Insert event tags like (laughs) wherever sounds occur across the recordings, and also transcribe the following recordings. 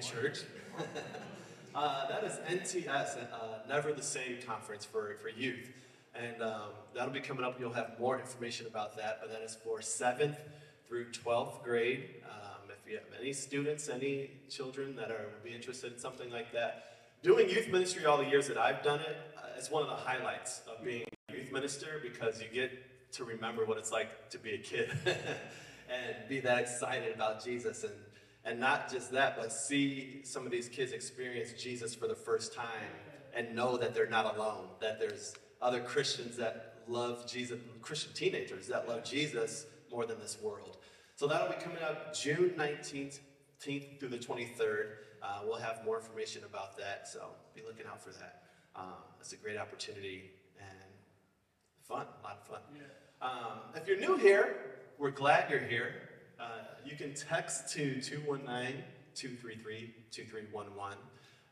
church. (laughs) uh, that is NTS, uh, Never the Same Conference for, for youth. And um, that'll be coming up. You'll have more information about that, but that is for 7th through 12th grade. Um, if you have any students, any children that are would be interested in something like that, doing youth ministry all the years that I've done it, uh, it's one of the highlights of being a youth minister because you get to remember what it's like to be a kid (laughs) and be that excited about Jesus and and not just that, but see some of these kids experience Jesus for the first time and know that they're not alone, that there's other Christians that love Jesus, Christian teenagers that love Jesus more than this world. So that'll be coming up June 19th through the 23rd. Uh, we'll have more information about that, so be looking out for that. Um, it's a great opportunity and fun, a lot of fun. Um, if you're new here, we're glad you're here. Uh, you can text to 219 233 2311.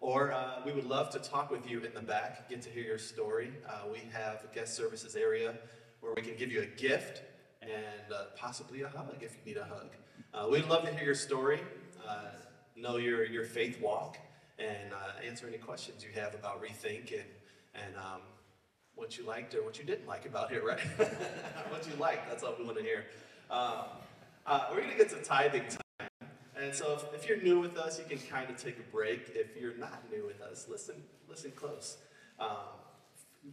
Or uh, we would love to talk with you in the back, get to hear your story. Uh, we have a guest services area where we can give you a gift and uh, possibly a hug if you need a hug. Uh, we'd love to hear your story, uh, know your, your faith walk, and uh, answer any questions you have about Rethink and, and um, what you liked or what you didn't like about it, right? (laughs) what you liked, that's all we want to hear. Um, uh, we're going to get to tithing time. And so if, if you're new with us, you can kind of take a break. If you're not new with us, listen, listen close. Um,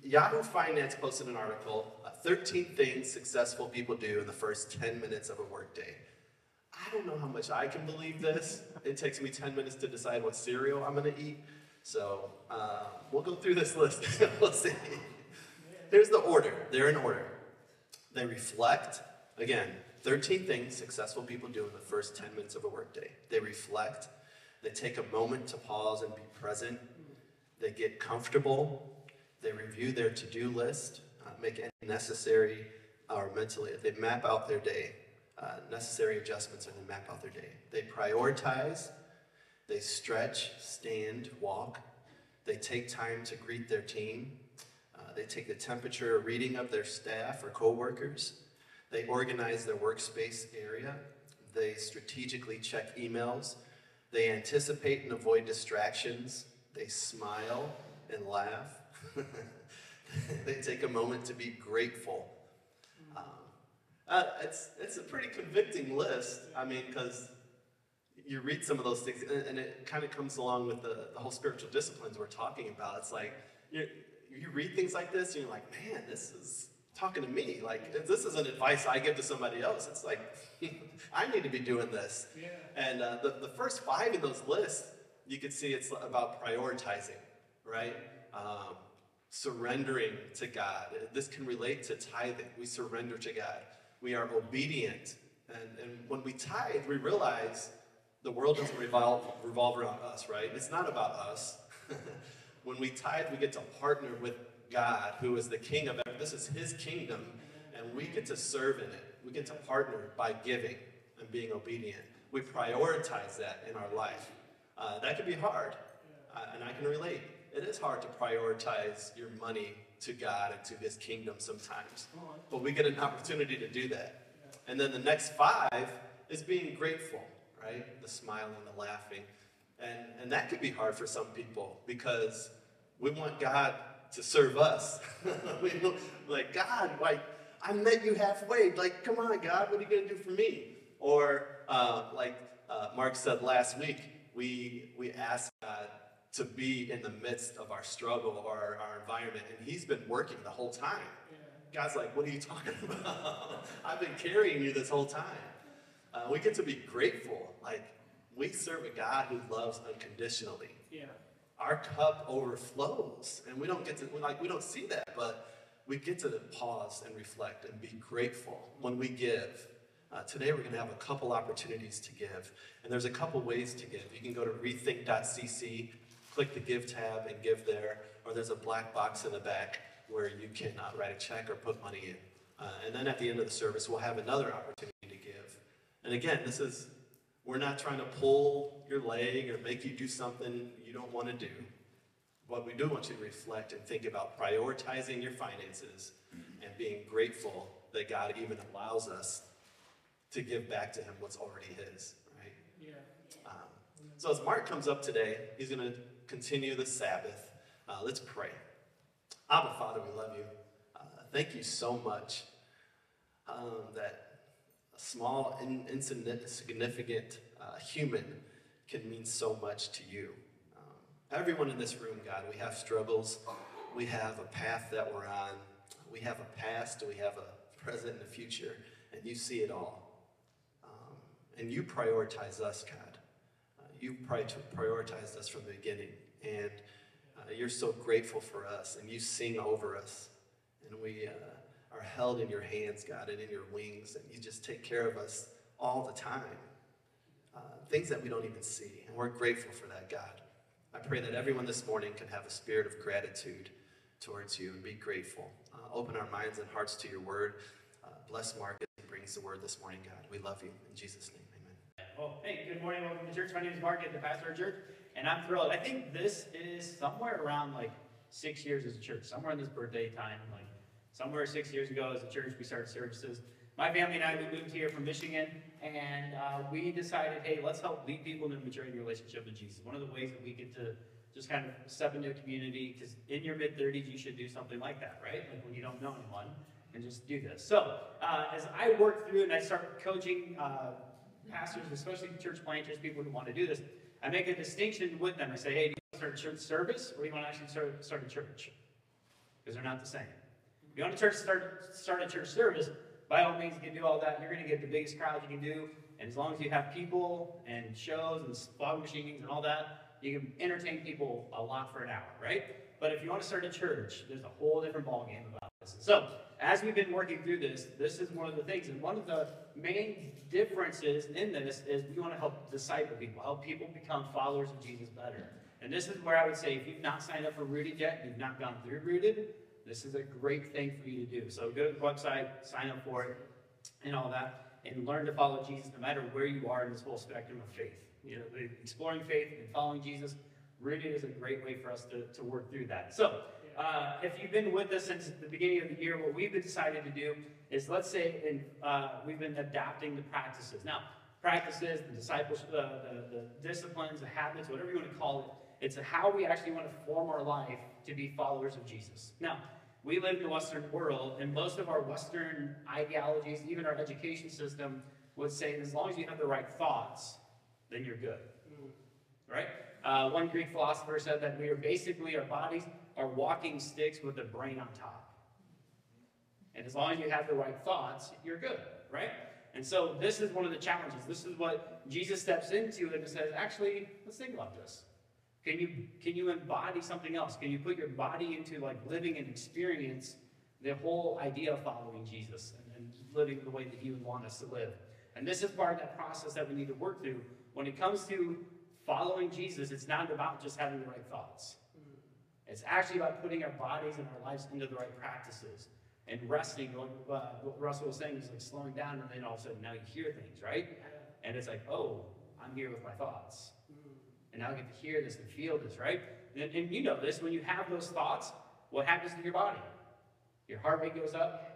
Yahoo Finance posted an article, uh, 13 things successful people do in the first 10 minutes of a workday. I don't know how much I can believe this. It takes me 10 minutes to decide what cereal I'm going to eat. So uh, we'll go through this list. (laughs) we'll see. Here's the order. They're in order. They reflect. Again, 13 things successful people do in the first 10 minutes of a workday. They reflect. They take a moment to pause and be present. They get comfortable. They review their to do list, uh, make any necessary or mentally, they map out their day, uh, necessary adjustments, and they map out their day. They prioritize. They stretch, stand, walk. They take time to greet their team. Uh, they take the temperature reading of their staff or coworkers. They organize their workspace area. They strategically check emails. They anticipate and avoid distractions. They smile and laugh. (laughs) they take a moment to be grateful. Um, uh, it's, it's a pretty convicting list. I mean, because you read some of those things, and, and it kind of comes along with the, the whole spiritual disciplines we're talking about. It's like you, you read things like this, and you're like, man, this is talking to me. Like, this isn't advice I give to somebody else. It's like, (laughs) I need to be doing this. Yeah. And uh, the, the first five in those lists, you can see it's about prioritizing, right? Um, surrendering to God. This can relate to tithing. We surrender to God. We are obedient. And, and when we tithe, we realize the world doesn't revolve, revolve around us, right? It's not about us. (laughs) when we tithe, we get to partner with God, who is the king of everything. This is his kingdom, and we get to serve in it. We get to partner by giving and being obedient. We prioritize that in our life. Uh, that can be hard, uh, and I can relate. It is hard to prioritize your money to God and to his kingdom sometimes, but we get an opportunity to do that. And then the next five is being grateful, right? The smiling, the laughing. And, and that could be hard for some people because we want God to serve us. (laughs) we don't, like, God, like, I met you halfway. Like, come on, God, what are you going to do for me? Or, uh, like uh, Mark said last week, we, we ask God to be in the midst of our struggle or our, our environment, and He's been working the whole time. Yeah. God's like, what are you talking (laughs) about? I've been carrying you this whole time. Uh, we get to be grateful. Like, we serve a God who loves unconditionally Yeah. Our cup overflows. And we don't get to like we don't see that but we get to pause and reflect and be grateful when we give. Uh, today we're going to have a couple opportunities to give and there's a couple ways to give. You can go to rethink.cc click the give tab and give there or there's a black box in the back where you can uh, write a check or put money in. Uh, and then at the end of the service we'll have another opportunity to give. And again this is we're not trying to pull your leg or make you do something you don't want to do. What we do want you to reflect and think about prioritizing your finances and being grateful that God even allows us to give back to Him what's already His, right? Yeah. Um, So as Mark comes up today, he's going to continue the Sabbath. Uh, let's pray. Abba, Father, we love you. Uh, thank you so much um, that a small, in, insignificant uh, human can mean so much to you. Everyone in this room, God, we have struggles. We have a path that we're on. We have a past. We have a present and a future. And you see it all. Um, and you prioritize us, God. Uh, you prioritized us from the beginning. And uh, you're so grateful for us. And you sing over us. And we uh, are held in your hands, God, and in your wings. And you just take care of us all the time. Uh, things that we don't even see. And we're grateful for that, God. I pray that everyone this morning can have a spirit of gratitude towards you and be grateful. Uh, open our minds and hearts to your word. Uh, bless Mark as he brings the word this morning, God. We love you. In Jesus' name, amen. Well, hey, good morning. Welcome to church. My name is Mark, I'm the pastor of church, and I'm thrilled. I think this is somewhere around like six years as a church, somewhere in this birthday time, like somewhere six years ago as a church, we started services my family and I, we moved here from Michigan, and uh, we decided, hey, let's help lead people into maturing relationship with Jesus. One of the ways that we get to just kind of step into a community, because in your mid 30s, you should do something like that, right? Like when you don't know anyone, and just do this. So, uh, as I work through and I start coaching uh, pastors, especially church planters, people who want to do this, I make a distinction with them. I say, hey, do you want to start a church service, or do you want to actually start, start a church? Because they're not the same. If you want to start, start a church service, by all means, you can do all that. You're going to get the biggest crowd you can do. And as long as you have people and shows and fog machines and all that, you can entertain people a lot for an hour, right? But if you want to start a church, there's a whole different ballgame about this. So, as we've been working through this, this is one of the things. And one of the main differences in this is we want to help disciple people, help people become followers of Jesus better. And this is where I would say if you've not signed up for Rooted yet, you've not gone through Rooted, this is a great thing for you to do. So go to the website, sign up for it, and all that, and learn to follow Jesus no matter where you are in this whole spectrum of faith. You know, exploring faith and following Jesus, rooted is a great way for us to, to work through that. So, uh, if you've been with us since the beginning of the year, what we've decided to do is let's say in, uh, we've been adapting the practices. Now, practices, the disciples, uh, the, the disciplines, the habits, whatever you want to call it, it's how we actually want to form our life to be followers of Jesus. Now, we live in the Western world, and most of our Western ideologies, even our education system, would say as long as you have the right thoughts, then you're good. Right? Uh, one Greek philosopher said that we are basically, our bodies are walking sticks with a brain on top. And as long as you have the right thoughts, you're good, right? And so this is one of the challenges. This is what Jesus steps into and says, actually, let's think about this. Can you, can you embody something else? Can you put your body into like living and experience the whole idea of following Jesus and, and living the way that he would want us to live? And this is part of that process that we need to work through. When it comes to following Jesus, it's not about just having the right thoughts. It's actually about putting our bodies and our lives into the right practices and resting. Like, uh, what Russell was saying is like slowing down, and then all of a sudden now you hear things, right? And it's like, oh, I'm here with my thoughts and now I get to hear this and feel this, right? And, and you know this, when you have those thoughts, what happens to your body? Your heart rate goes up.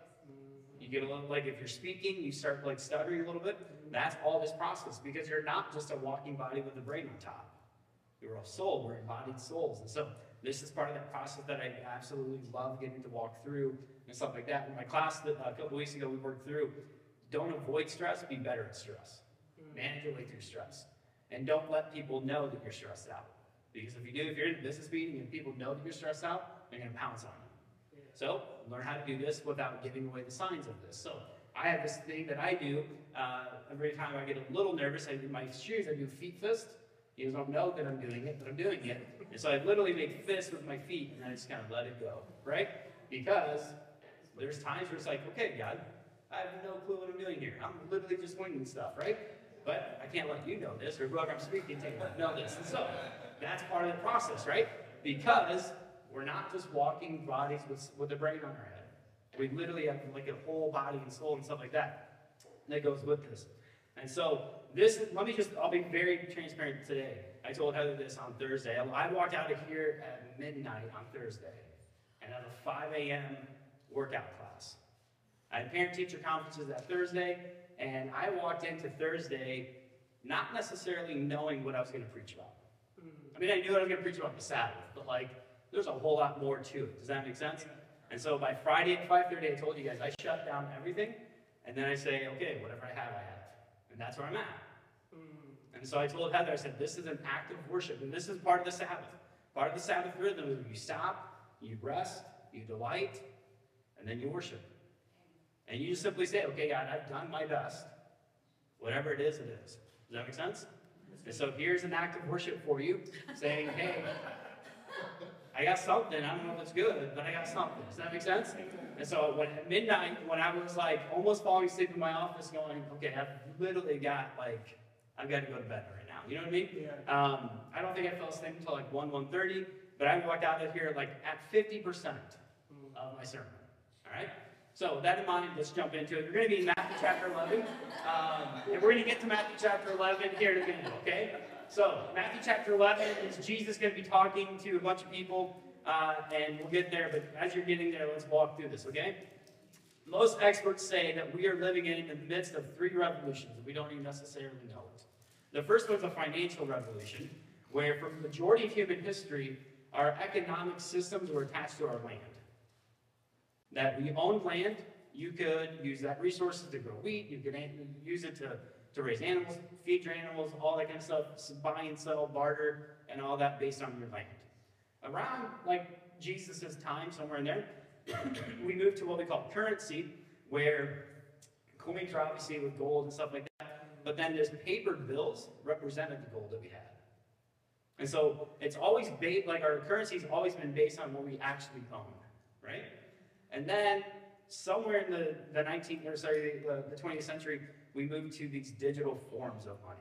You get a little, like if you're speaking, you start like stuttering a little bit. That's all this process because you're not just a walking body with a brain on top. You're a soul, we're embodied souls. And so this is part of that process that I absolutely love getting to walk through and stuff like that. In my class that, uh, a couple weeks ago, we worked through don't avoid stress, be better at stress. Manage your way through stress. And don't let people know that you're stressed out. Because if you do, if you're in a business meeting and people know that you're stressed out, they're going to pounce on you. So learn how to do this without giving away the signs of this. So I have this thing that I do uh, every time I get a little nervous. I do my shoes. I do feet fist. You don't know that I'm doing it, but I'm doing it. And so I literally make fists with my feet, and I just kind of let it go, right? Because there's times where it's like, okay, God, I have no clue what I'm doing here. I'm literally just winging stuff, right? But I can't let you know this, or whoever I'm speaking to know this. And so that's part of the process, right? Because we're not just walking bodies with, with a brain on our head. We literally have like a whole body and soul and stuff like that that goes with this. And so this, let me just, I'll be very transparent today. I told Heather this on Thursday. I walked out of here at midnight on Thursday and had a 5 a.m. workout class. I had parent teacher conferences that Thursday, and I walked into Thursday not necessarily knowing what I was going to preach about. Hmm. I mean, I knew I was going to preach about the Sabbath, but like, there's a whole lot more to it. Does that make sense? And so by Friday at 5:30, I told you guys I shut down everything, and then I say, okay, whatever I have, I have, and that's where I'm at. Hmm. And so I told Heather, I said, this is an act of worship, and this is part of the Sabbath. Part of the Sabbath rhythm is you stop, you rest, you delight, and then you worship. And you just simply say, okay, God, I've done my best. Whatever it is, it is. Does that make sense? And so here's an act of worship for you, saying, hey, I got something. I don't know if it's good, but I got something. Does that make sense? And so when at midnight, when I was like almost falling asleep in my office, going, okay, I've literally got like, I've got to go to bed right now. You know what I mean? Yeah. Um, I don't think I fell asleep until like 1, 1.30, but I walked out of here like at 50% of my sermon. All right? So with that in mind, let's jump into it. We're going to be in Matthew chapter 11. Um, and we're going to get to Matthew chapter 11 here in a minute, okay? So Matthew chapter 11 is Jesus going to be talking to a bunch of people, uh, and we'll get there. But as you're getting there, let's walk through this, okay? Most experts say that we are living in the midst of three revolutions, and we don't even necessarily know it. The first one's a financial revolution, where for the majority of human history, our economic systems were attached to our land. That we owned land, you could use that resources to grow wheat, you could use it to, to raise animals, feed your animals, all that kind of stuff, buy and sell, barter, and all that based on your land. Around like Jesus' time, somewhere in there, (coughs) we moved to what we call currency, where coins are obviously with gold and stuff like that, but then there's papered bills represented the gold that we had. And so it's always based, like our currency's always been based on what we actually own, right? And then somewhere in the, the 19th, or sorry, the, the 20th century, we moved to these digital forms of money.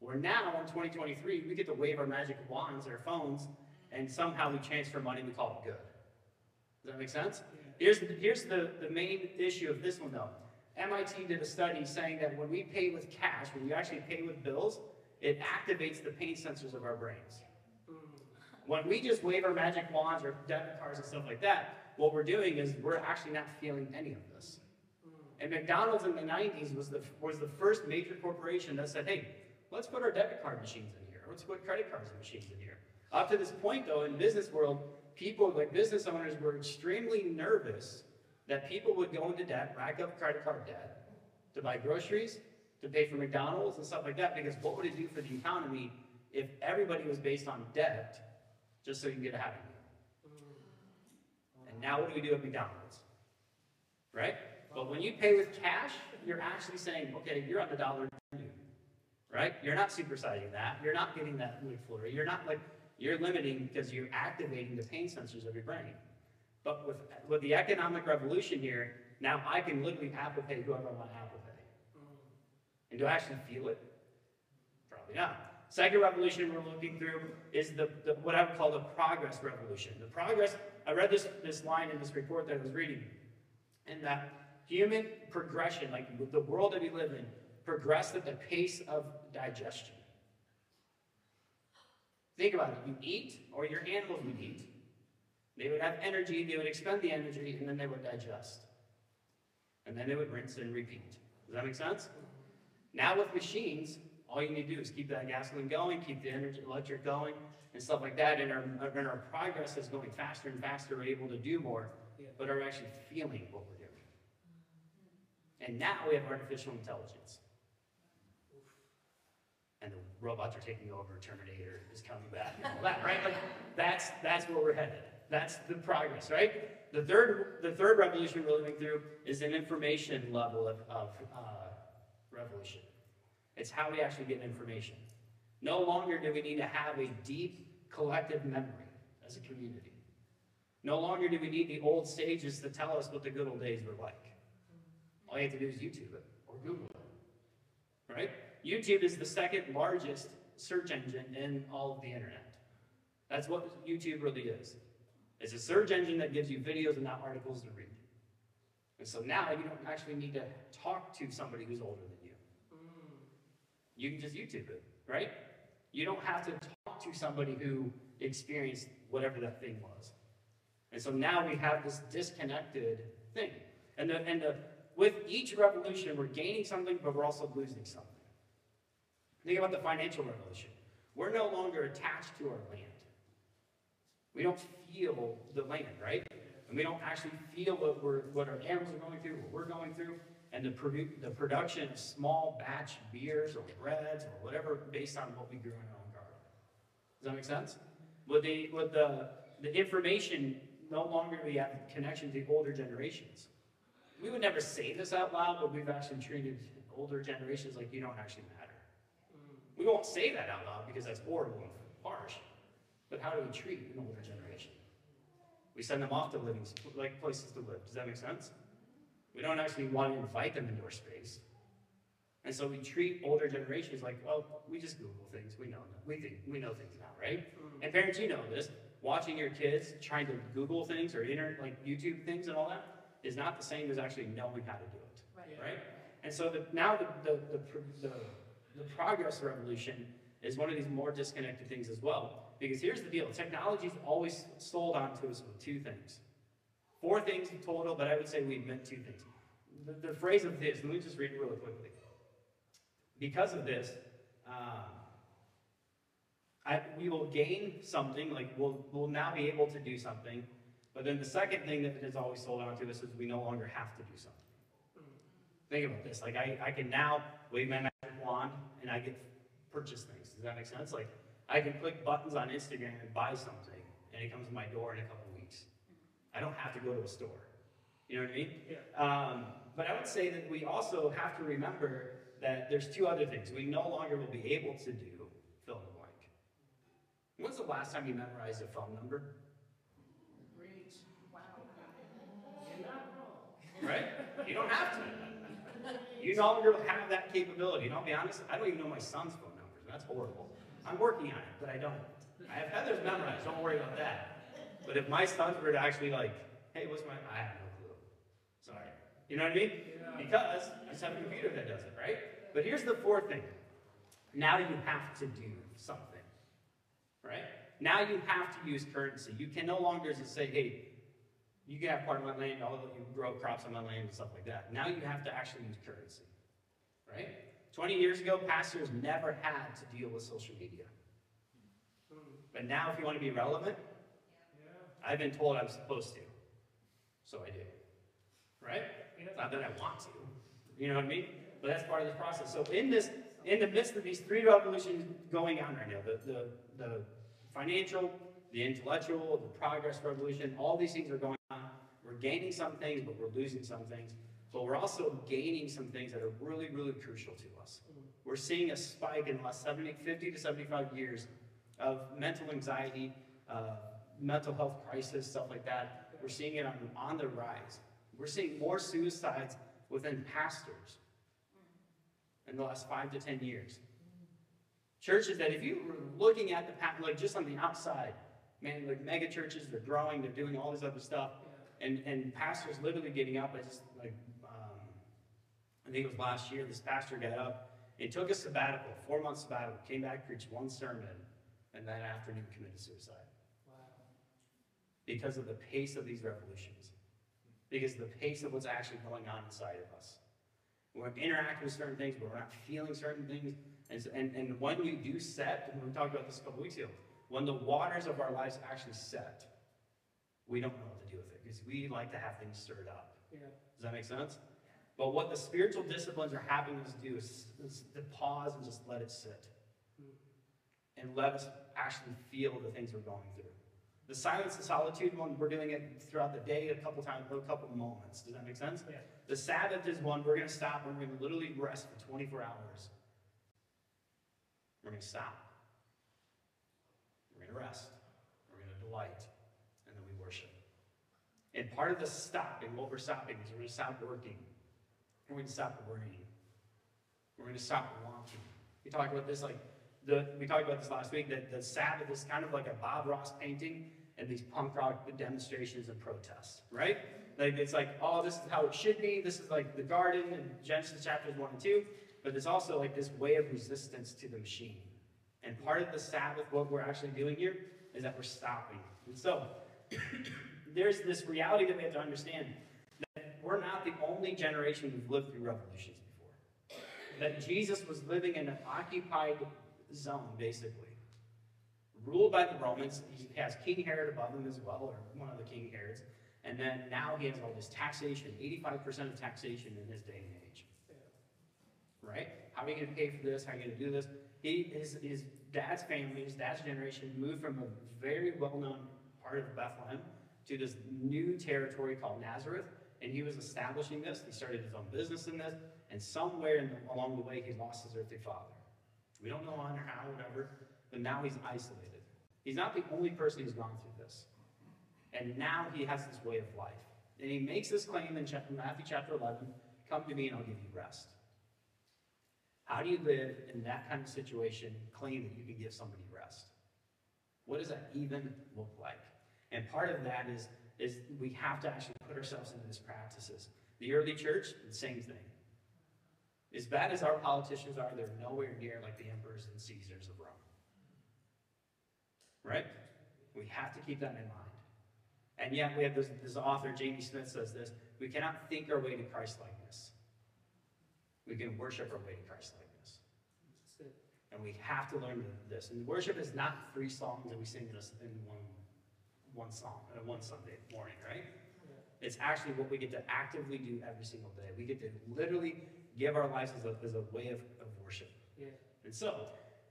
Where now in 2023, we get to wave our magic wands, our phones, and somehow we transfer money and we call it good. Does that make sense? Here's, here's the, the main issue of this one though. MIT did a study saying that when we pay with cash, when we actually pay with bills, it activates the pain sensors of our brains. When we just wave our magic wands or debit cards and stuff like that, what we're doing is we're actually not feeling any of this. Hmm. And McDonald's in the 90s was the, was the first major corporation that said, hey, let's put our debit card machines in here. Let's put credit cards and machines in here. Up to this point, though, in business world, people, like business owners, were extremely nervous that people would go into debt, rack up credit card debt, to buy groceries, to pay for McDonald's and stuff like that, because what would it do for the economy if everybody was based on debt just so you can get a Happy Meal? And now what do we do at McDonald's? Right? But when you pay with cash, you're actually saying, okay, you're on the dollar menu. Right? You're not supersizing that. You're not getting that McFlurry. You're not like, you're limiting because you're activating the pain sensors of your brain. But with, with the economic revolution here, now I can literally Apple Pay whoever I want to Apple Pay. And do I actually feel it? Probably not. Second revolution we're looking through is the, the what I would call the progress revolution. The progress, I read this, this line in this report that I was reading, and that human progression, like the world that we live in, progressed at the pace of digestion. Think about it. You eat, or your animals would eat. They would have energy, they would expend the energy, and then they would digest. And then they would rinse and repeat. Does that make sense? Now with machines, all you need to do is keep that gasoline going, keep the energy, electric going, and stuff like that. And our, and our progress is going faster and faster. We're able to do more, but are actually feeling what we're doing. And now we have artificial intelligence. And the robots are taking over, Terminator is coming back, and all that, right? Like, that's, that's where we're headed. That's the progress, right? The third, the third revolution we're living through is an information level of, of uh, revolution. It's how we actually get information. No longer do we need to have a deep collective memory as a community. No longer do we need the old sages to tell us what the good old days were like. All you have to do is YouTube it or Google it. Right? YouTube is the second largest search engine in all of the internet. That's what YouTube really is. It's a search engine that gives you videos and not articles to read. And so now you don't actually need to talk to somebody who's older than you. You can just YouTube it, right? You don't have to talk to somebody who experienced whatever that thing was. And so now we have this disconnected thing. And the, and the, with each revolution, we're gaining something, but we're also losing something. Think about the financial revolution. We're no longer attached to our land. We don't feel the land, right? And we don't actually feel what we're, what our animals are going through, what we're going through, and the produ- the production of small batch beers or breads or whatever based on what we grew in our own garden. Does that make sense? With the, with the, the information, no longer we have connection to older generations. We would never say this out loud, but we've actually treated older generations like you don't actually matter. Hmm. We won't say that out loud because that's horrible and harsh. But how do we treat an older generation? We send them off to living, like places to live. Does that make sense? We don't actually want to invite them into our space. And so we treat older generations like, well, we just Google things. We know, we think, we know things now, right? Mm-hmm. And parents, you know this. Watching your kids trying to Google things or inter, like YouTube things and all that is not the same as actually knowing how to do it, Right. right? And so the, now the, the, the, the, the progress revolution is one of these more disconnected things as well. Because here's the deal, technology's always sold onto us with two things. Four things in total, but I would say we've meant two things. The, the phrase of this, let me just read it really quickly. Because of this, um, I, we will gain something, like we'll, we'll now be able to do something. But then the second thing that is always sold onto us is we no longer have to do something. Think about this. Like I, I can now wave my magic wand and I get purchase things. Does that make sense? Like I can click buttons on Instagram and buy something and it comes to my door in a couple. I don't have to go to a store. You know what I mean? Um, but I would say that we also have to remember that there's two other things. We no longer will be able to do fill in the blank. When's the last time you memorized a phone number? Reach. Wow. Right? You don't have to. (laughs) You no longer have that capability. And I'll be honest, I don't even know my son's phone numbers. That's horrible. I'm working on it, but I don't. I have Heather's memorized. Don't worry about that. But if my sons were to actually like, hey, what's my? I have no clue. Sorry. You know what I mean? Yeah. Because I just have a computer that does it, right? But here's the fourth thing. Now you have to do something, right? Now you have to use currency. You can no longer just say, hey, you can have part of my land, I'll let you grow crops on my land and stuff like that. Now you have to actually use currency, right? 20 years ago, pastors never had to deal with social media. Hmm. But now, if you want to be relevant, I've been told I'm supposed to. So I do. Right? It's not that I want to. You know what I mean? But that's part of this process. So in this, in the midst of these three revolutions going on right now, the, the, the financial, the intellectual, the progress revolution, all these things are going on. We're gaining some things, but we're losing some things. But we're also gaining some things that are really, really crucial to us. We're seeing a spike in the last 70, 50 to 75 years of mental anxiety, uh, mental health crisis, stuff like that. We're seeing it on, on the rise. We're seeing more suicides within pastors in the last five to 10 years. Churches that if you were looking at the like just on the outside, man, like mega churches, they're growing, they're doing all this other stuff, and, and pastors literally getting up, I just like, um, I think it was last year, this pastor got up and took a sabbatical, four month sabbatical, came back, preached one sermon, and that afternoon committed suicide. Because of the pace of these revolutions. Because of the pace of what's actually going on inside of us. We're interacting with certain things, but we're not feeling certain things. And, so- and, and when you do set, and we talked about this a couple weeks ago, when the waters of our lives actually set, we don't know what to do with it because we like to have things stirred up. Yeah. Does that make sense? But what the spiritual disciplines are having us do is, is to pause and just let it sit. Hmm. And let us actually feel the things we're going through. The silence and solitude one, we're doing it throughout the day a couple times, a couple moments. Does that make sense? Yeah. The Sabbath is one we're going to stop and we're going to literally rest for 24 hours. We're going to stop. We're going to rest. We're going to delight. And then we worship. And part of the stopping, what we're stopping is we're going to stop working. We're going to stop worrying. We're going to stop wanting. We talked about this like the we talked about this last week that the Sabbath is kind of like a Bob Ross painting and these punk rock demonstrations and protests, right? Like it's like, oh, this is how it should be. This is like the garden in Genesis chapters one and two, but there's also like this way of resistance to the machine. And part of the Sabbath, what we're actually doing here, is that we're stopping. And so (coughs) there's this reality that we have to understand that we're not the only generation who've lived through revolutions before. that Jesus was living in an occupied zone, basically. Ruled by the Romans. He has King Herod above him as well, or one of the King Herods. And then now he has all this taxation, 85% of taxation in his day and age. Right? How are you going to pay for this? How are you going to do this? He, his, his dad's family, his dad's generation moved from a very well-known part of Bethlehem to this new territory called Nazareth. And he was establishing this. He started his own business in this. And somewhere the, along the way, he lost his earthly father. We don't know when or how, whatever, but now he's isolated. He's not the only person who's gone through this. And now he has this way of life. And he makes this claim in Matthew chapter 11 Come to me and I'll give you rest. How do you live in that kind of situation, claim that you can give somebody rest? What does that even look like? And part of that is, is we have to actually put ourselves into these practices. The early church, the same thing. As bad as our politicians are, they're nowhere near like the emperors and Caesars of Rome. Right? We have to keep that in mind. And yet we have this, this author, Jamie Smith, says this we cannot think our way to Christ likeness. We can worship our way to Christ likeness. And we have to learn this. And worship is not three songs that we sing in one, one song, one Sunday morning, right? It's actually what we get to actively do every single day. We get to literally give our lives as a, as a way of, of worship. Yeah. And so,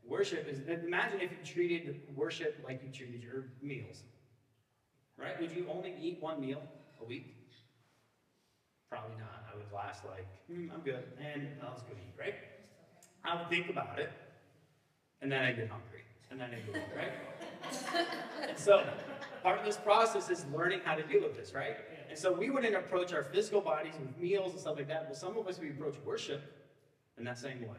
worship is, imagine if you treated worship like you treated your meals. Right? Would you only eat one meal a week? Probably not. I would last like, hmm, I'm good, and I'll just go eat, right? I would think about it, and then I get hungry, and then I go right? (laughs) so, part of this process is learning how to deal with this, right? And so we wouldn't approach our physical bodies with meals and stuff like that, but some of us we approach worship in that same way.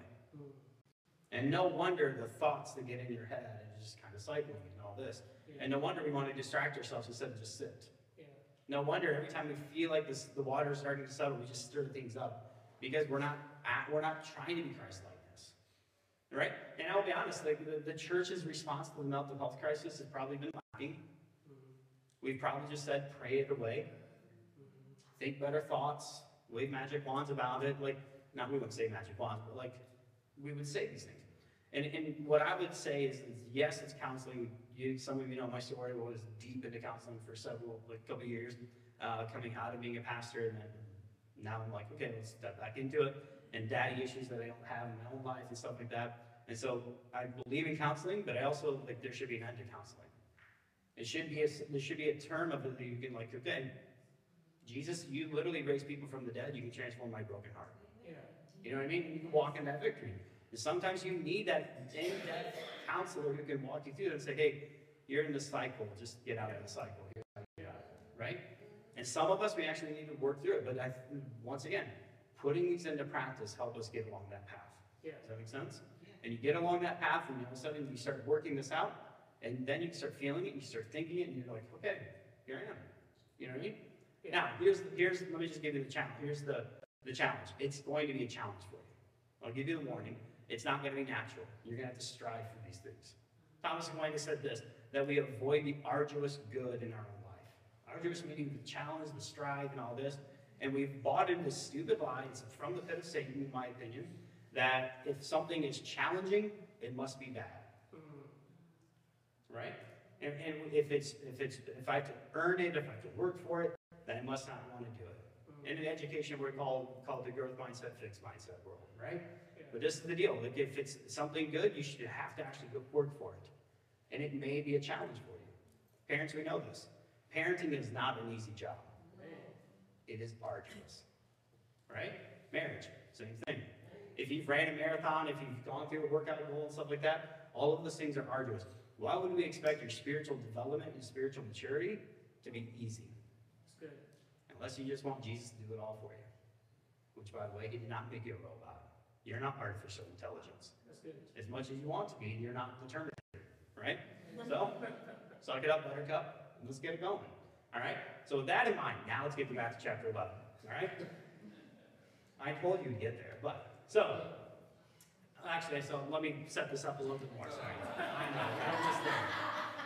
And no wonder the thoughts that get in your head and just kind of cycling and all this. And no wonder we want to distract ourselves instead of just sit. Yeah. No wonder every time we feel like this, the water is starting to settle, we just stir things up because we're not at, we're not trying to be Christ-likeness, right? And I'll be honest, like the, the church's response to the mental health crisis has probably been lacking. Mm-hmm. We've probably just said, pray it away, mm-hmm. think better thoughts, wave magic wands about it. Like, not we wouldn't say magic wands, but like we would say these things. And, and what I would say is, is yes, it's counseling. You, some of you know my story. I was deep into counseling for several, like couple of years, uh, coming out of being a pastor, and then now I'm like, okay, let's step back into it. And daddy issues that I don't have in my own life and stuff like that. And so I believe in counseling, but I also like there should be an end to counseling. It should be a, there should be a term of it that you can like, okay, Jesus, you literally raised people from the dead. You can transform my broken heart. Yeah. You know what I mean? You can walk in that victory. And sometimes you need that in-depth counselor who can walk you through it and say, hey, you're in this cycle. Just get out of the cycle. Here's how you get out of it, Right? And some of us, we actually need to work through it. But I, once again, putting these into practice help us get along that path. Yeah. Does that make sense? Yeah. And you get along that path, and all of a sudden you start working this out, and then you start feeling it, and you start thinking it, and you're like, okay, here I am. You know what I mean? Yeah. Now, here's here's let me just give you the challenge. Here's the the challenge. It's going to be a challenge for you. I'll give you the warning. It's not going to be natural. You're going to have to strive for these things. Thomas Aquinas said this: that we avoid the arduous good in our own life. Arduous meaning the challenge, the strive, and all this. And we've bought into stupid lies from the pit of Satan, in my opinion, that if something is challenging, it must be bad. Mm-hmm. Right? And, and if it's if it's if I have to earn it, if I have to work for it, then I must not want to do it. And in education, we're called called the growth mindset, fixed mindset world, right? But this is the deal. Like if it's something good, you should have to actually go work for it. And it may be a challenge for you. Parents, we know this. Parenting is not an easy job. It is arduous. Right? Marriage, same thing. If you've ran a marathon, if you've gone through a workout goal and stuff like that, all of those things are arduous. Why would we expect your spiritual development and spiritual maturity to be easy? That's good. Unless you just want Jesus to do it all for you. Which, by the way, he did not make you a robot. You're not artificial intelligence. That's good. As much as you want to be, you're not the Terminator, right? (laughs) So, suck it up, buttercup, and let's get it going. All right? So, with that in mind, now let's get back to chapter 11. All right? I told you to get there, but, so, actually, so let me set this up a little bit more. Sorry. I know, we're almost there.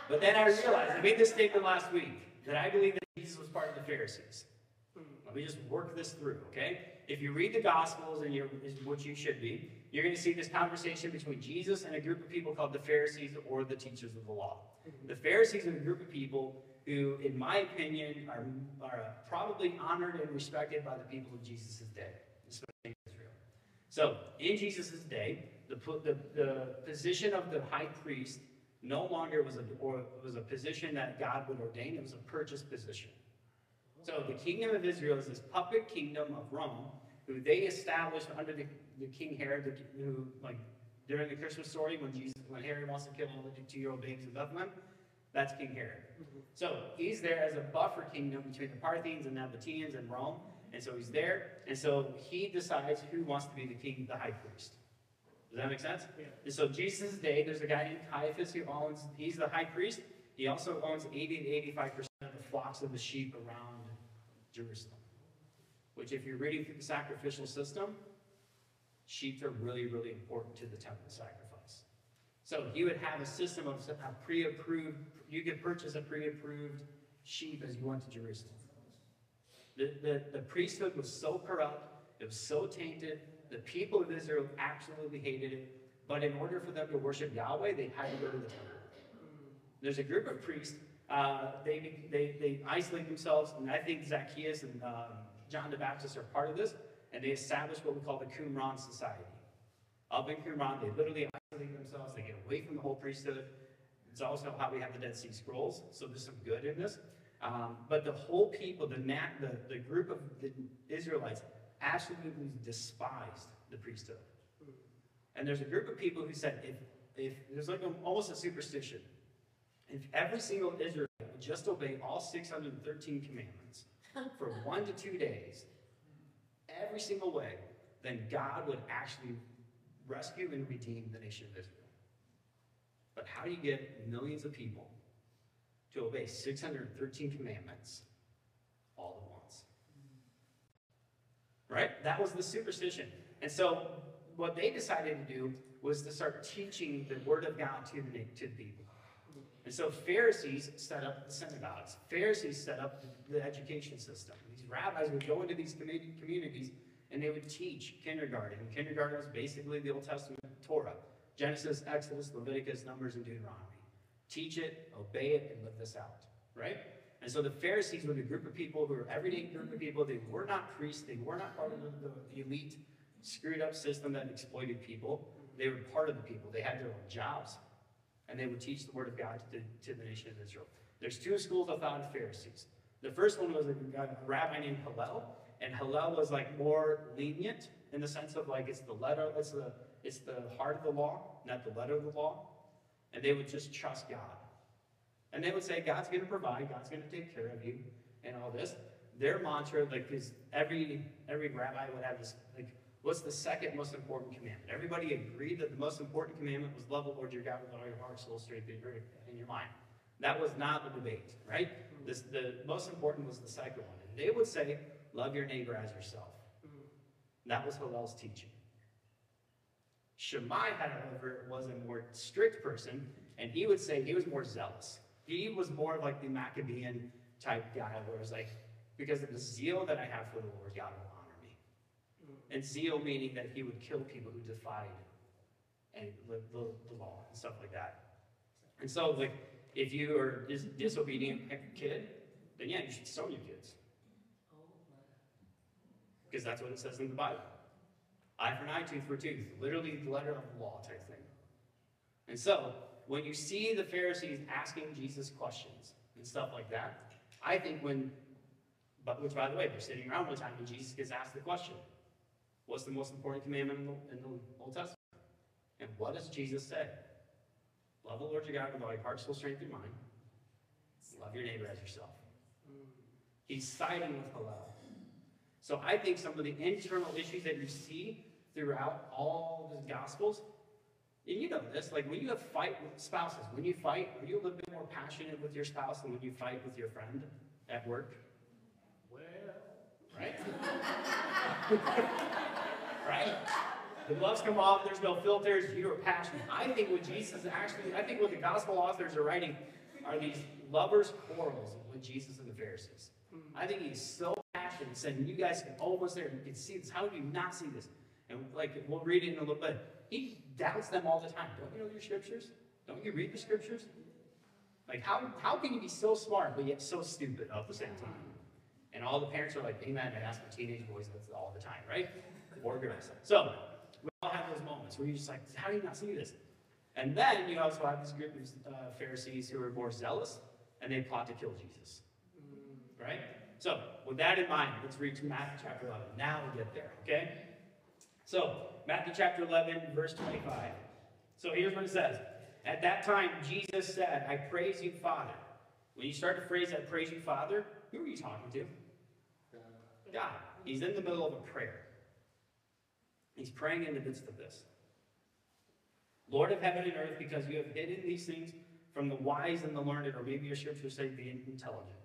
But then I realized, I made this statement last week, that I believe that Jesus was part of the Pharisees. Hmm. Let me just work this through, okay? If you read the Gospels, and you're, what you should be, you're going to see this conversation between Jesus and a group of people called the Pharisees or the teachers of the law. Mm-hmm. The Pharisees are a group of people who, in my opinion, are, are probably honored and respected by the people of Jesus' day, especially in Israel. So, in Jesus' day, the, the, the position of the high priest no longer was a, or was a position that God would ordain, it was a purchased position. So the kingdom of Israel is this puppet kingdom of Rome, who they established under the, the King Herod, who, like, during the Christmas story, when Jesus, when Herod wants to kill all the two-year-old babies in Bethlehem, that's King Herod. Mm-hmm. So he's there as a buffer kingdom between the Parthians and Nabateans and Rome, and so he's there, and so he decides who wants to be the king, the high priest. Does that make sense? Yeah. And so Jesus' day, there's a guy named Caiaphas who owns, he's the high priest. He also owns 80 to 85 percent of the flocks of the sheep around Jerusalem. Which, if you're reading through the sacrificial system, sheep are really, really important to the temple sacrifice. So you would have a system of a pre-approved. You could purchase a pre-approved sheep as you went to Jerusalem. The, the, the priesthood was so corrupt, it was so tainted, the people of Israel absolutely hated it, but in order for them to worship Yahweh, they had to go to the temple. There's a group of priests, uh, they, they, they isolate themselves, and I think Zacchaeus and um, John the Baptist are part of this, and they establish what we call the Qumran Society. Up in Qumran, they literally isolate themselves, they get away from the whole priesthood. It's also how we have the Dead Sea Scrolls, so there's some good in this. Um, but the whole people, the, the, the group of the Israelites, absolutely despised the priesthood. And there's a group of people who said, if, if there's like a, almost a superstition, if every single Israelite would just obey all 613 commandments (laughs) for one to two days, every single way, then God would actually rescue and redeem the nation of Israel. But how do you get millions of people to obey 613 commandments all at once? Right? That was the superstition. And so what they decided to do was to start teaching the word of God to the, to the people. And so Pharisees set up the synagogues. Pharisees set up the education system. These rabbis would go into these communities and they would teach kindergarten. Kindergarten was basically the Old Testament Torah. Genesis, Exodus, Leviticus, Numbers, and Deuteronomy. Teach it, obey it, and live this out. Right? And so the Pharisees were the group of people who were everyday group of people. They were not priests. They were not part of the, the elite, screwed up system that exploited people. They were part of the people. They had their own jobs. And they would teach the word of God to the, to the nation of Israel. There's two schools of thought of Pharisees. The first one was a, rabbi named Hillel, and Hillel was like more lenient in the sense of like it's the letter, it's the it's the heart of the law, not the letter of the law. And they would just trust God. And they would say, God's going to provide, God's going to take care of you, and all this. Their mantra, like, because every every rabbi would have this, like, what's the second most important commandment? Everybody agreed that the most important commandment was love the Lord your God with all your heart, soul, strength, and your- mind. That was not the debate, right? This, the most important was the second one. And they would say, love your neighbor as yourself. That was Hillel's teaching. Shammai, however, was a more strict person, and he would say he was more zealous. He was more like the Maccabean type guy, where it was like, because of the zeal that I have for the Lord, God. And zeal meaning that he would kill people who defied and the, the, the law and stuff like that. And so, like, if you are dis- disobedient kid, then yeah, you should stone your kids. Because that's what it says in the Bible. Eye for an eye, tooth for a tooth. Literally the letter of the law type thing. And so, when you see the Pharisees asking Jesus questions and stuff like that, I think when, but which by the way, they're sitting around one time and Jesus gets asked the question, what's the most important commandment in the, in the Old Testament? And what does Jesus say? Love the Lord your God with all your heart, soul, strength, and mind. Love your neighbor as yourself. He's siding with Hillel. So I think some of the internal issues that you see throughout all the Gospels, and you know this, like when you have fight with spouses, when you fight, are you a little bit more passionate with your spouse than when you fight with your friend at work? Well, Right? (laughs) right? The gloves come off, there's no filters, you're passionate. I think what Jesus actually, I think what the gospel authors are writing are these lovers' quarrels with Jesus and the Pharisees. Hmm. I think he's so passionate passion, saying, You guys can almost there, you can see this. How do you not see this? And like we'll read it in a little bit. He doubts them all the time. Don't you know your scriptures? Don't you read the scriptures? Like how how can you be so smart but yet so stupid at the same time? And all the parents are like, Amen. I ask my teenage boys that's all the time, right? Or them. So we all have those moments where you're just like, how do you not see this? And then you also have this group of uh, Pharisees who are more zealous and they plot to kill Jesus. Right? So, with that in mind, let's read to Matthew chapter 11. Now we'll get there, okay? So, Matthew chapter 11, verse 25. So, here's what it says At that time, Jesus said, I praise you, Father. When you start to phrase that praise you, Father, who are you talking to? God. He's in the middle of a prayer. He's praying in the midst of this. Lord of heaven and earth, because you have hidden these things from the wise and the learned, or maybe your scriptures say the intelligent.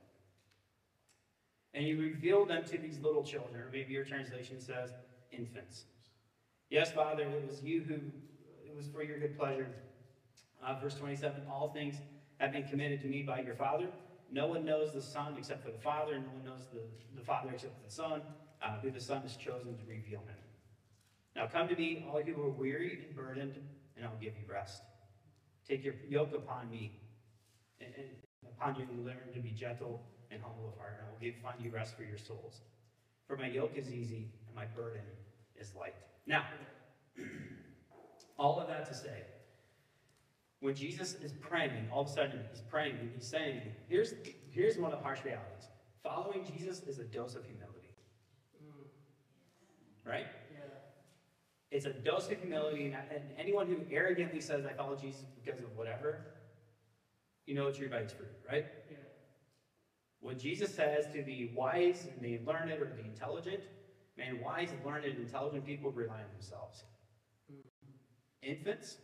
And you revealed them to these little children, or maybe your translation says infants. Yes, Father, it was you who, it was for your good pleasure. Uh, verse 27 All things have been committed to me by your Father. No one knows the Son except for the Father, and no one knows the, the Father except for the Son, uh, who the Son has chosen to reveal him. Now come to me, all you who are weary and burdened, and I will give you rest. Take your yoke upon me, and, and upon you learn to be gentle and humble of heart, and I will give, find you rest for your souls. For my yoke is easy, and my burden is light. Now, (clears throat) all of that to say, when Jesus is praying, all of a sudden he's praying and he's saying, here's, here's one of the harsh realities. Following Jesus is a dose of humility. Mm. Right? It's a dose of humility, and, and anyone who arrogantly says, I follow Jesus because of whatever, you know a tree by its fruit, right? What Jesus says to the wise and the learned or the intelligent, man, wise, learned, and intelligent people rely on themselves. Mm-hmm. Infants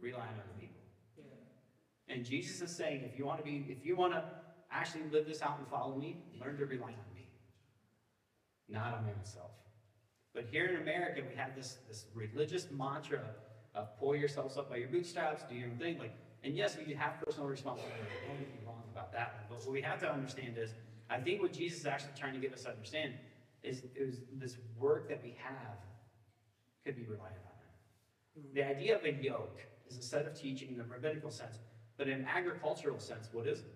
rely on other people. And Jesus is saying, if you want to be, if you want to actually live this out and follow me, learn to rely on me, not on myself. But here in America, we have this, this religious mantra of pull yourselves up by your bootstraps, do your own thing. Like, and yes, we have personal responsibility. Don't get me wrong about that one. But what we have to understand is, I think what Jesus is actually trying to get us to understand is, is this work that we have could be relied on. Hmm. The idea of a yoke is a set of teaching in the rabbinical sense, but in agricultural sense, what is it?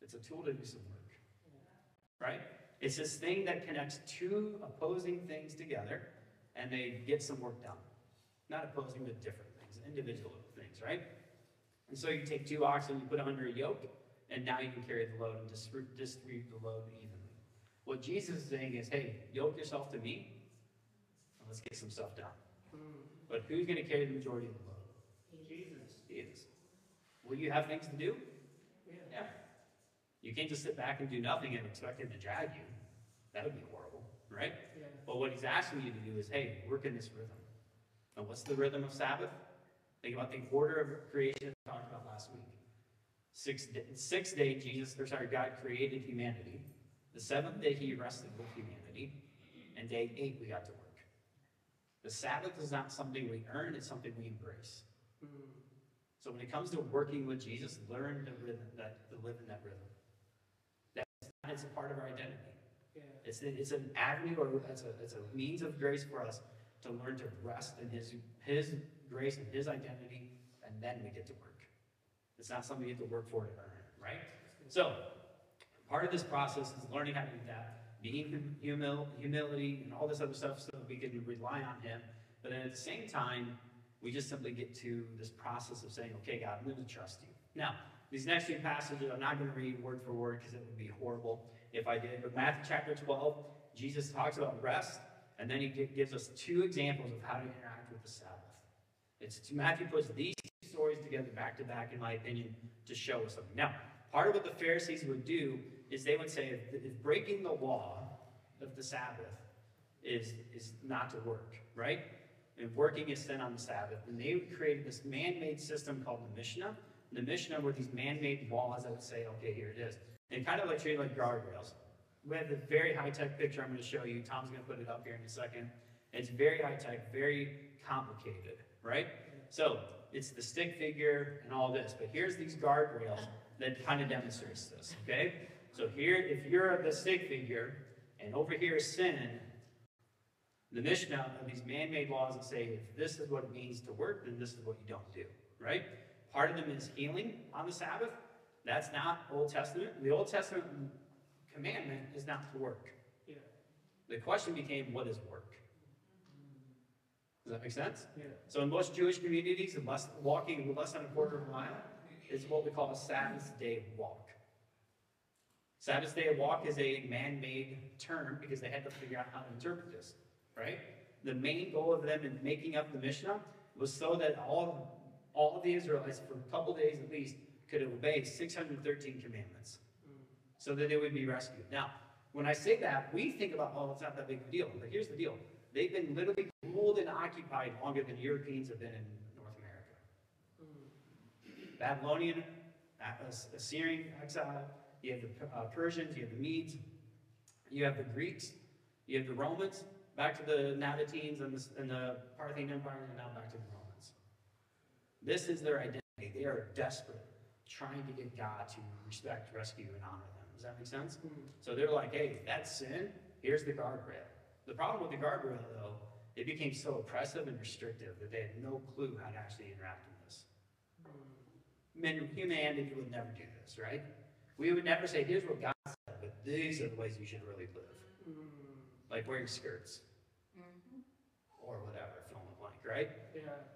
It's a tool to do some work. Right? It's this thing that connects two opposing things together and they get some work done. Not opposing, but different things, individual things, right? And so you take two oxen, you put them under a yoke, and now you can carry the load and distribute distribute the load evenly. What Jesus is saying is, hey, yoke yourself to me, and let's get some stuff done. Hmm. But who's going to carry the majority of the load? Jesus. He is. Will you have things to do? Yeah. Yeah. You can't just sit back and do nothing and expect him to drag you. That would be horrible, right? Yeah. But what he's asking you to do is, hey, work in this rhythm. And what's the rhythm of Sabbath? Think about the order of creation we talked about last week. Six day, sixth day, Jesus, or sorry, God created humanity. The seventh day, he rested with humanity. And day eight, we got to work. The Sabbath is not something we earn, it's something we embrace. Hmm. So when it comes to working with Jesus, learn the rhythm, that, to live in that rhythm. That's it's a part of our identity. It's, it's an avenue or it's a, it's a means of grace for us to learn to rest in His, His grace and His identity, and then we get to work. It's not something you have to work for to earn right? So, part of this process is learning how to do that, being humil, humility and all this other stuff so that we can rely on Him. But then at the same time, we just simply get to this process of saying, okay, God, I'm going to trust you. Now, these next few passages, I'm not going to read word for word because it would be horrible if I did. But Matthew chapter 12, Jesus talks about rest, and then he gives us two examples of how to interact with the Sabbath. It's Matthew puts these stories together back to back, in my opinion, to show us something. Now, part of what the Pharisees would do is they would say if, breaking the law of the Sabbath is, is not to work, right? And working is sin on the Sabbath. And they created this man-made system called the Mishnah. The Mishnah were these man-made laws that would say, okay, here it is. And kind of like treated like guardrails. We have the very high-tech picture I'm going to show you. Tom's going to put it up here in a second. It's very high-tech, very complicated, right? So it's the stick figure and all this. But here's these guardrails that kind of demonstrates this, okay? So here, if you're the stick figure, and over here is sin, the Mishnah of these man-made laws that say if this is what it means to work, then this is what you don't do, right? Part of them is healing on the Sabbath. That's not Old Testament. The Old Testament commandment is not to work. Yeah. The question became, what is work? Does that make sense? Yeah. So in most Jewish communities, less, walking less than a quarter of a mile is what we call a Sabbath day walk. Sabbath day walk is a man-made term because they had to figure out how to interpret this, right? The main goal of them in making up the Mishnah was so that all, all of the Israelites, for a couple days at least, could obey 613 commandments mm. so that they would be rescued. Now, when I say that, we think about, oh, it's not that big of a deal. But here's the deal. They've been literally ruled and occupied longer than Europeans have been in North America. Mm. Babylonian, uh, Assyrian exile, you have the uh, Persians, you have the Medes, you have the Greeks, you have the Romans, back to the Nabateans and the, and the Parthian Empire, and now back to the Romans. This is their identity. They are desperate, trying to get God to respect, rescue, and honor them. Does that make sense? Hmm. So they're like, hey, that's sin. Here's the guardrail. The problem with the guardrail, though, it became so oppressive and restrictive that they had no clue how to actually interact with this. Hmm. Men, humanity would never do this, right? We would never say, here's what God said, but these are the ways you should really live. Hmm. Like wearing skirts. Mm-hmm. Or whatever, fill in the blank, right? Yeah.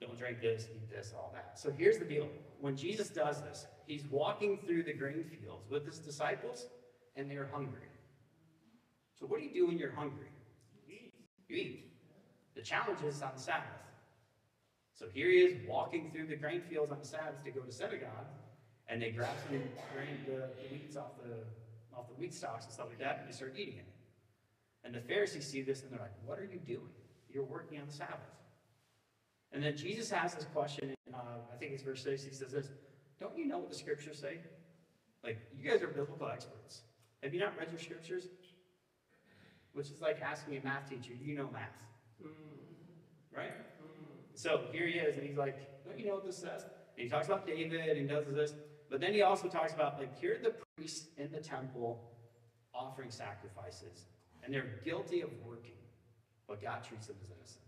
Don't drink this, eat this, all that. So here's the deal. When Jesus does this, he's walking through the grain fields with his disciples, and they're hungry. So what do you do when you're hungry? You eat. The challenge is on the Sabbath. So here he is walking through the grain fields on the Sabbath to go to synagogue, and they grab some grain, the, the weeds off the off the wheat stalks and stuff like that, and they start eating it. And the Pharisees see this, and they're like, "What are you doing? You're working on the Sabbath." And then Jesus asks this question, in, uh, I think it's verse 6, he says this, don't you know what the scriptures say? Like, you guys are biblical experts. Have you not read your scriptures? Which is like asking a math teacher, you know math? Right? So here he is, and he's like, don't you know what this says? And he talks about David, and does this, but then he also talks about, like, here the priests in the temple offering sacrifices, and they're guilty of working, but God treats them as innocent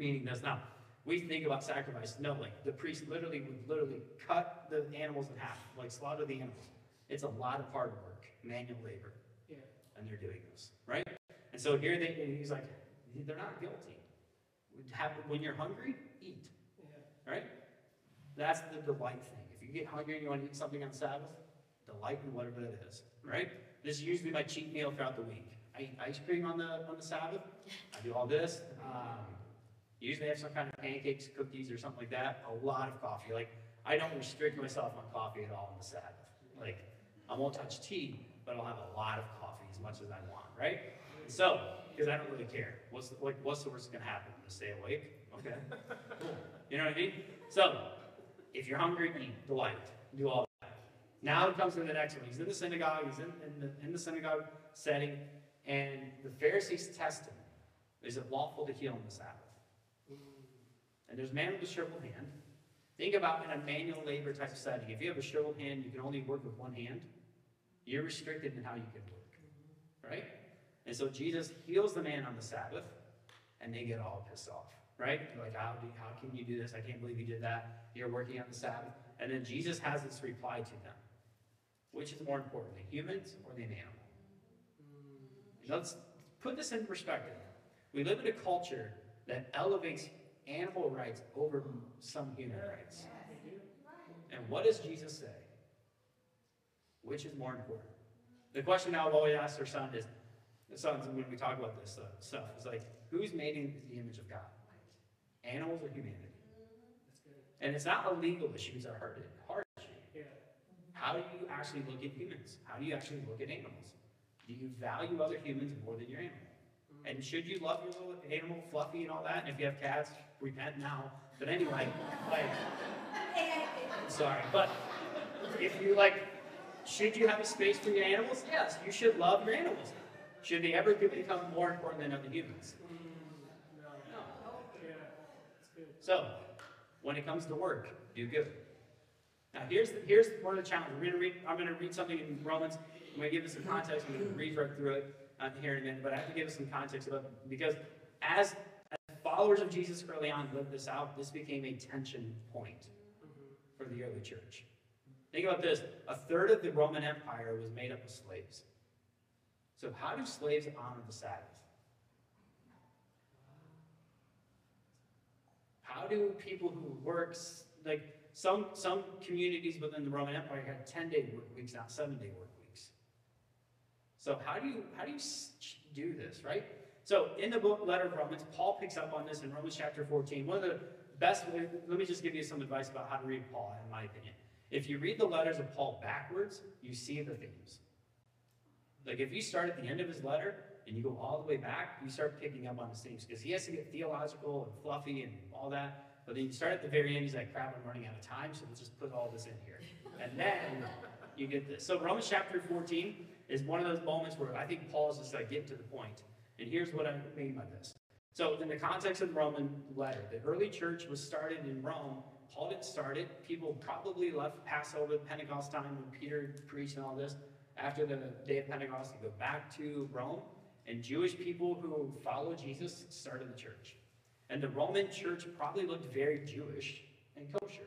meaning this. Now, we think about sacrifice. No, like the priest literally would literally cut the animals in half, like slaughter the animals. It's a lot of hard work, manual labor, Yeah. and they're doing this, right? And so here they, he's like, they're not guilty. When you're hungry, eat, Yeah. right? That's the delight thing. If you get hungry and you want to eat something on Sabbath, delight in whatever it is, right? This is usually my cheat meal throughout the week. I eat ice cream on the on the Sabbath. I do all this. Um, Usually have some kind of pancakes, cookies, or something like that. A lot of coffee. Like, I don't restrict myself on coffee at all on the Sabbath. Like, I won't touch tea, but I'll have a lot of coffee as much as I want, right? So, because I don't really care. What's the, like, what's the worst that's gonna happen? I'm gonna stay awake? Okay, cool. You know what I mean? So, if you're hungry, eat, delight, do all that. Now it comes to the next one. He's in the synagogue. He's in, in the in the synagogue setting, and the Pharisees test him. Is it lawful to heal on the Sabbath? And there's a man with a shriveled hand. Think about in a manual labor type of setting. If you have a shriveled hand, you can only work with one hand. You're restricted in how you can work, right? And so Jesus heals the man on the Sabbath, and they get all pissed off, right? They're like, how, do, how can you do this? I can't believe you did that. You're working on the Sabbath. And then Jesus has this reply to them. Which is more important, the humans or the animal? Hmm. Let's put this in perspective. We live in a culture that elevates animal rights over some human rights. And what does Jesus say? Which is more important? The question now I've always asked our son is, the sons, when we talk about this uh, stuff, is like, who's made in the image of God? Animals or humanity? And it's not a legal issue, it's a hard issue. How do you actually look at humans? How do you actually look at animals? Do you value other humans more than your animal? And should you love your little animal, Fluffy and all that? And if you have cats, repent now. But anyway, like, sorry, but if you like, should you have a space for your animals? Yes, you should love your animals. Should they ever become more important than other humans? No. No. So, when it comes to work, do good. Now, here's, the, here's one of the challenges. We're gonna read, I'm gonna read something in Romans. I'm gonna give us some context. I'm gonna read right through it uh, here in a minute, but I have to give us some context about because as, as followers of Jesus early on lived this out, this became a tension point for the early church. Think about this: a third of the Roman Empire was made up of slaves. So, how do slaves honor the Sabbath? How do people who work like some some communities within the Roman Empire had ten day work weeks, not seven day work weeks. So how do you how do you do this, right? So in the book letter of Romans, Paul picks up on this in Romans chapter 14. One of the best let me just give you some advice about how to read Paul, in my opinion. If you read the letters of Paul backwards, you see the themes. Like if you start at the end of his letter and you go all the way back, you start picking up on the themes because he has to get theological and fluffy and all that. But then you start at the very end, he's like, crap, I'm running out of time, so let's just put all this in here. And then you get this. So Romans chapter 14 is one of those moments where I think Paul's just like getting to the point. And here's what I mean by this. So in the context of the Roman letter, the early church was started in Rome. Paul didn't start it. People probably left Passover, Pentecost time when Peter preached and all this. After the day of Pentecost, they go back to Rome. And Jewish people who followed Jesus started the church. And the Roman church probably looked very Jewish and kosher.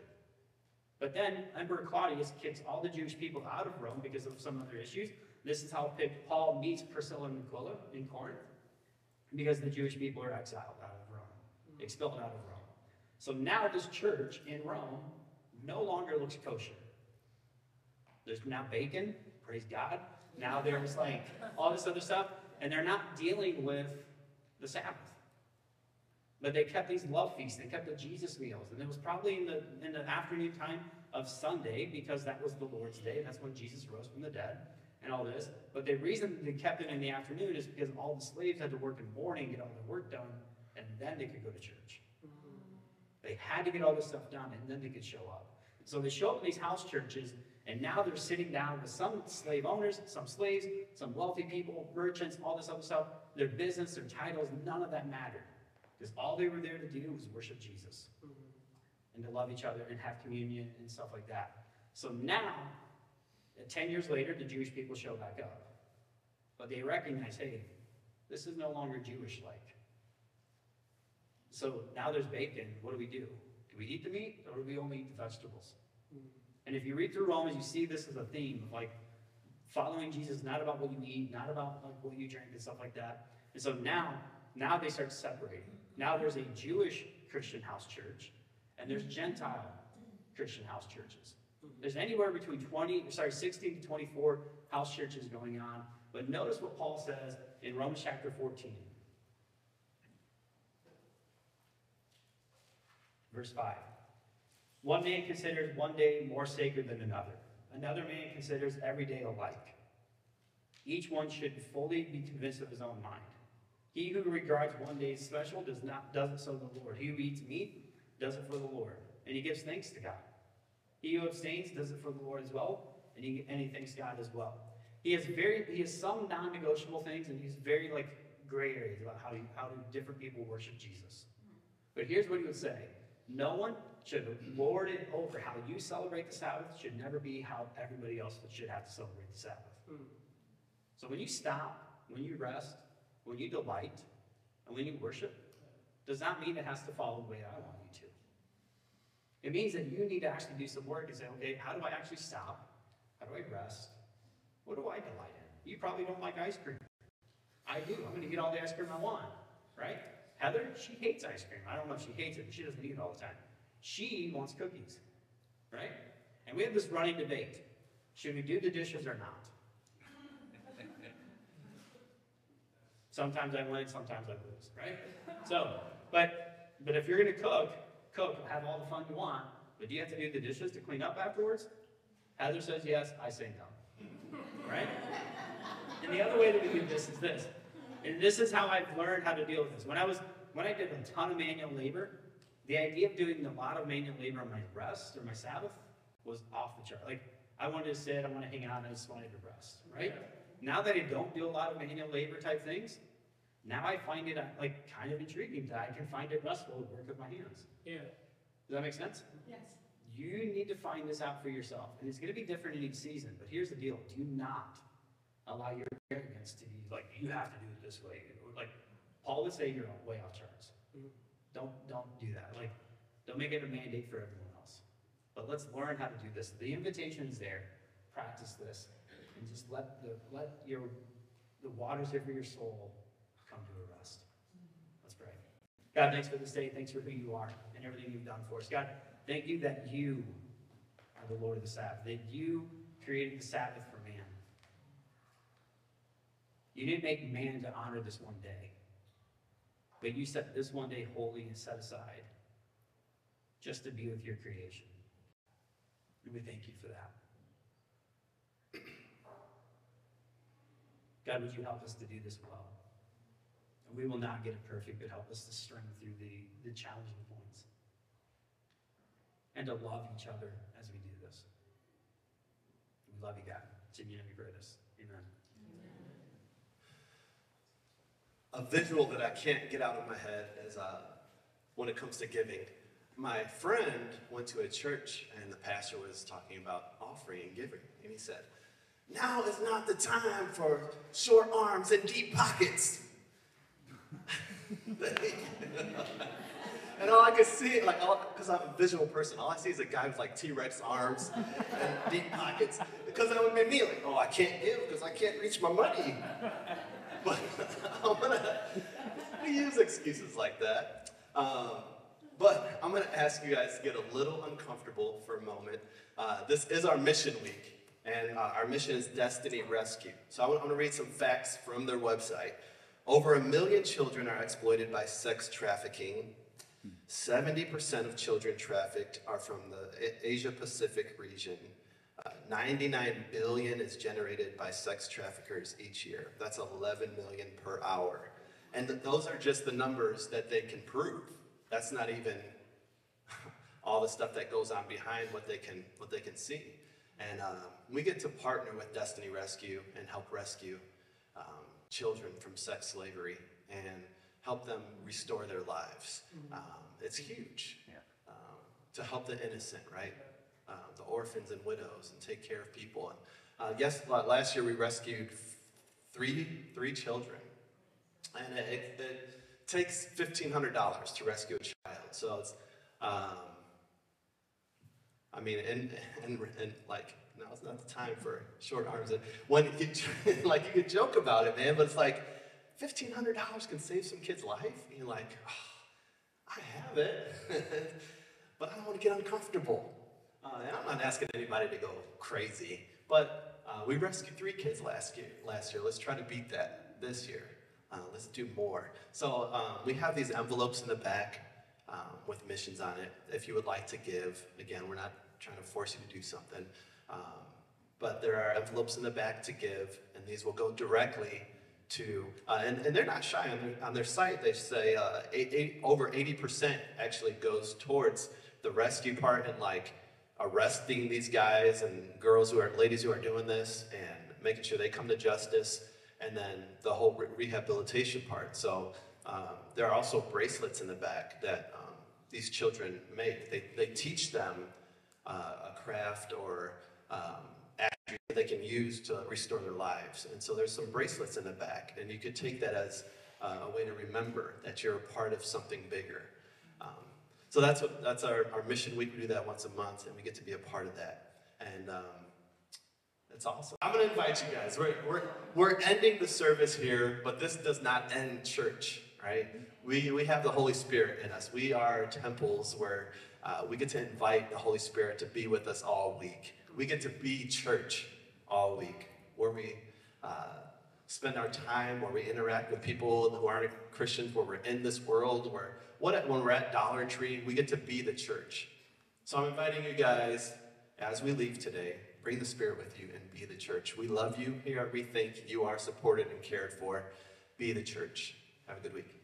But then Emperor Claudius kicks all the Jewish people out of Rome because of some other issues. This is how Paul meets Priscilla and Aquila in Corinth, because the Jewish people are exiled out of Rome, mm-hmm. expelled out of Rome. So now this church in Rome no longer looks kosher. There's now bacon, praise God. Now there's like all this other stuff, and they're not dealing with the Sabbath. But they kept these love feasts. They kept the Jesus meals, and it was probably in the in the afternoon time of Sunday because that was the Lord's day. That's when Jesus rose from the dead, and all this. But the reason they kept it in the afternoon is because all the slaves had to work in the morning, get all their work done, and then they could go to church. Mm-hmm. They had to get all this stuff done, and then they could show up. So they show up in these house churches, and now they're sitting down with some slave owners, some slaves, some wealthy people, merchants, all this other stuff. Their business, their titles, none of that mattered. Because all they were there to do was worship Jesus mm-hmm. and to love each other and have communion and stuff like that. So now, uh, 10 years later, the Jewish people show back up. But they recognize, hey, this is no longer Jewish like. So now there's bacon. What do we do? Do we eat the meat or do we only eat the vegetables? And if you read through Romans, you see this as a theme of like following Jesus, not about what you eat, not about like what you drink and stuff like that. And so now, now they start separating. Now there's a Jewish Christian house church, and there's Gentile Christian house churches. There's anywhere between 20, sorry, 16 to 24 house churches going on. But notice what Paul says in Romans chapter 14. Verse 5. One man considers one day more sacred than another. Another man considers every day alike. Each one should fully be convinced of his own mind. He who regards one day special does not does it so the Lord. He who eats meat does it for the Lord, and he gives thanks to God. He who abstains does it for the Lord as well, and he and he thanks God as well. He has very he has some non-negotiable things, and he's very like gray areas about how how do different people worship Jesus. But here's what he would say: No one should lord it over how you celebrate the Sabbath. Should never be how everybody else should have to celebrate the Sabbath. So when you stop, when you rest, when you delight, and when you worship, does not mean it has to follow the way I want you to. It means that you need to actually do some work and say, okay, how do I actually stop? How do I rest? What do I delight in? You probably don't like ice cream. I do. I'm going to eat all the ice cream I want, right? Heather, she hates ice cream. I don't know if she hates it, but she doesn't eat it all the time. She wants cookies, right? And we have this running debate. Should we do the dishes or not? Sometimes I win, sometimes I lose, right? So, but but if you're gonna cook, cook, have all the fun you want, but do you have to do the dishes to clean up afterwards? Heather says yes, I say no. Right? And the other way that we do this is this. And this is how I've learned how to deal with this. When I was when I did a ton of manual labor, the idea of doing a lot of manual labor on my rest or my Sabbath was off the chart. Like I wanted to sit, I want to hang out, I just wanted to rest, right? Now that I don't do a lot of manual labor type things, now I find it uh, like kind of intriguing that I can find it restful to work with my hands. Yeah. Does that make sense? Yes. You need to find this out for yourself. And it's going to be different in each season. But here's the deal do not allow your arrogance to be like, you have to do it this way. Like, Paul would say you're way off charts. Don't, don't do that. Like, don't make it a mandate for everyone else. But let's learn how to do this. The invitation is there. Practice this. And just let the, let your, the waters of your soul come to a rest. Let's pray. God, thanks for this day. Thanks for who you are and everything you've done for us. God, thank you that you are the Lord of the Sabbath, that you created the Sabbath for man. You didn't make man to honor this one day, but you set this one day holy and set aside just to be with your creation. And we thank you for that. God, would you help us to do this well? And we will not get it perfect, but help us to string through the, the challenging points and to love each other as we do this. We love you, God. It's in your name we pray this. Amen. A visual that I can't get out of my head is uh, when it comes to giving. My friend went to a church and the pastor was talking about offering and giving. And he said, Now is not the time for short arms and deep pockets. (laughs) and all I could see, like, because I'm a visual person, all I see is a guy with like T Rex arms and deep pockets. Because that would make me like, oh, I can't give because I can't reach my money. But I'm gonna we use excuses like that. Um, but I'm gonna ask you guys to get a little uncomfortable for a moment. Uh, this is our mission week, and uh, our mission is Destiny Rescue. So I want, I want to read some facts from their website. Over a million children are exploited by sex trafficking. 70% of children trafficked are from the Asia Pacific region. Uh, 99 billion is generated by sex traffickers each year. That's 11 million per hour. And th- those are just the numbers that they can prove. That's not even (laughs) all the stuff that goes on behind what they can what they can see. And um, we get to partner with Destiny Rescue and help rescue children from sex slavery and help them restore their lives. Um, it's huge um, to help the innocent, right? Uh, the orphans and widows, and take care of people. And uh, yes, last year we rescued three three children, and it, it, it takes fifteen hundred dollars to rescue a child. So it's, um, I mean, and and and like now's not the time for short arms. When you (laughs) like you could joke about it, man, but it's like fifteen hundred dollars can save some kid's life. And you're like, oh, I have it, (laughs) but I don't want to get uncomfortable. Uh, and I'm not asking anybody to go crazy, but uh, we rescued three kids last year. Last year, let's try to beat that this year. Uh, let's do more. So um, we have these envelopes in the back um, with missions on it. If you would like to give, again, we're not trying to force you to do something, um, but there are envelopes in the back to give, and these will go directly to, uh, and, and they're not shy on their, on their site. They say uh, eight, eight, over 80% actually goes towards the rescue part and like arresting these guys and girls who are, ladies who are doing this and making sure they come to justice and then the whole re- rehabilitation part. So um, there are also bracelets in the back that um, these children make. They, they teach them uh, a craft or um, they can use to restore their lives. And so there's some bracelets in the back, and you could take that as uh, a way to remember that you're a part of something bigger. Um, so that's what that's our, our mission week. We do that once a month, and we get to be a part of that. And um, that's awesome. I'm going to invite you guys. We're, we're, we're ending the service here, but this does not end church, right? We, we have the Holy Spirit in us. We are temples where uh, we get to invite the Holy Spirit to be with us all week. We get to be church all week, where we uh, spend our time, where we interact with people who aren't Christians, where we're in this world, where what, when we're at Dollar Tree, we get to be the church. So I'm inviting you guys, as we leave today, bring the Spirit with you and be the church. We love you here. We think you are supported and cared for. Be the church. Have a good week.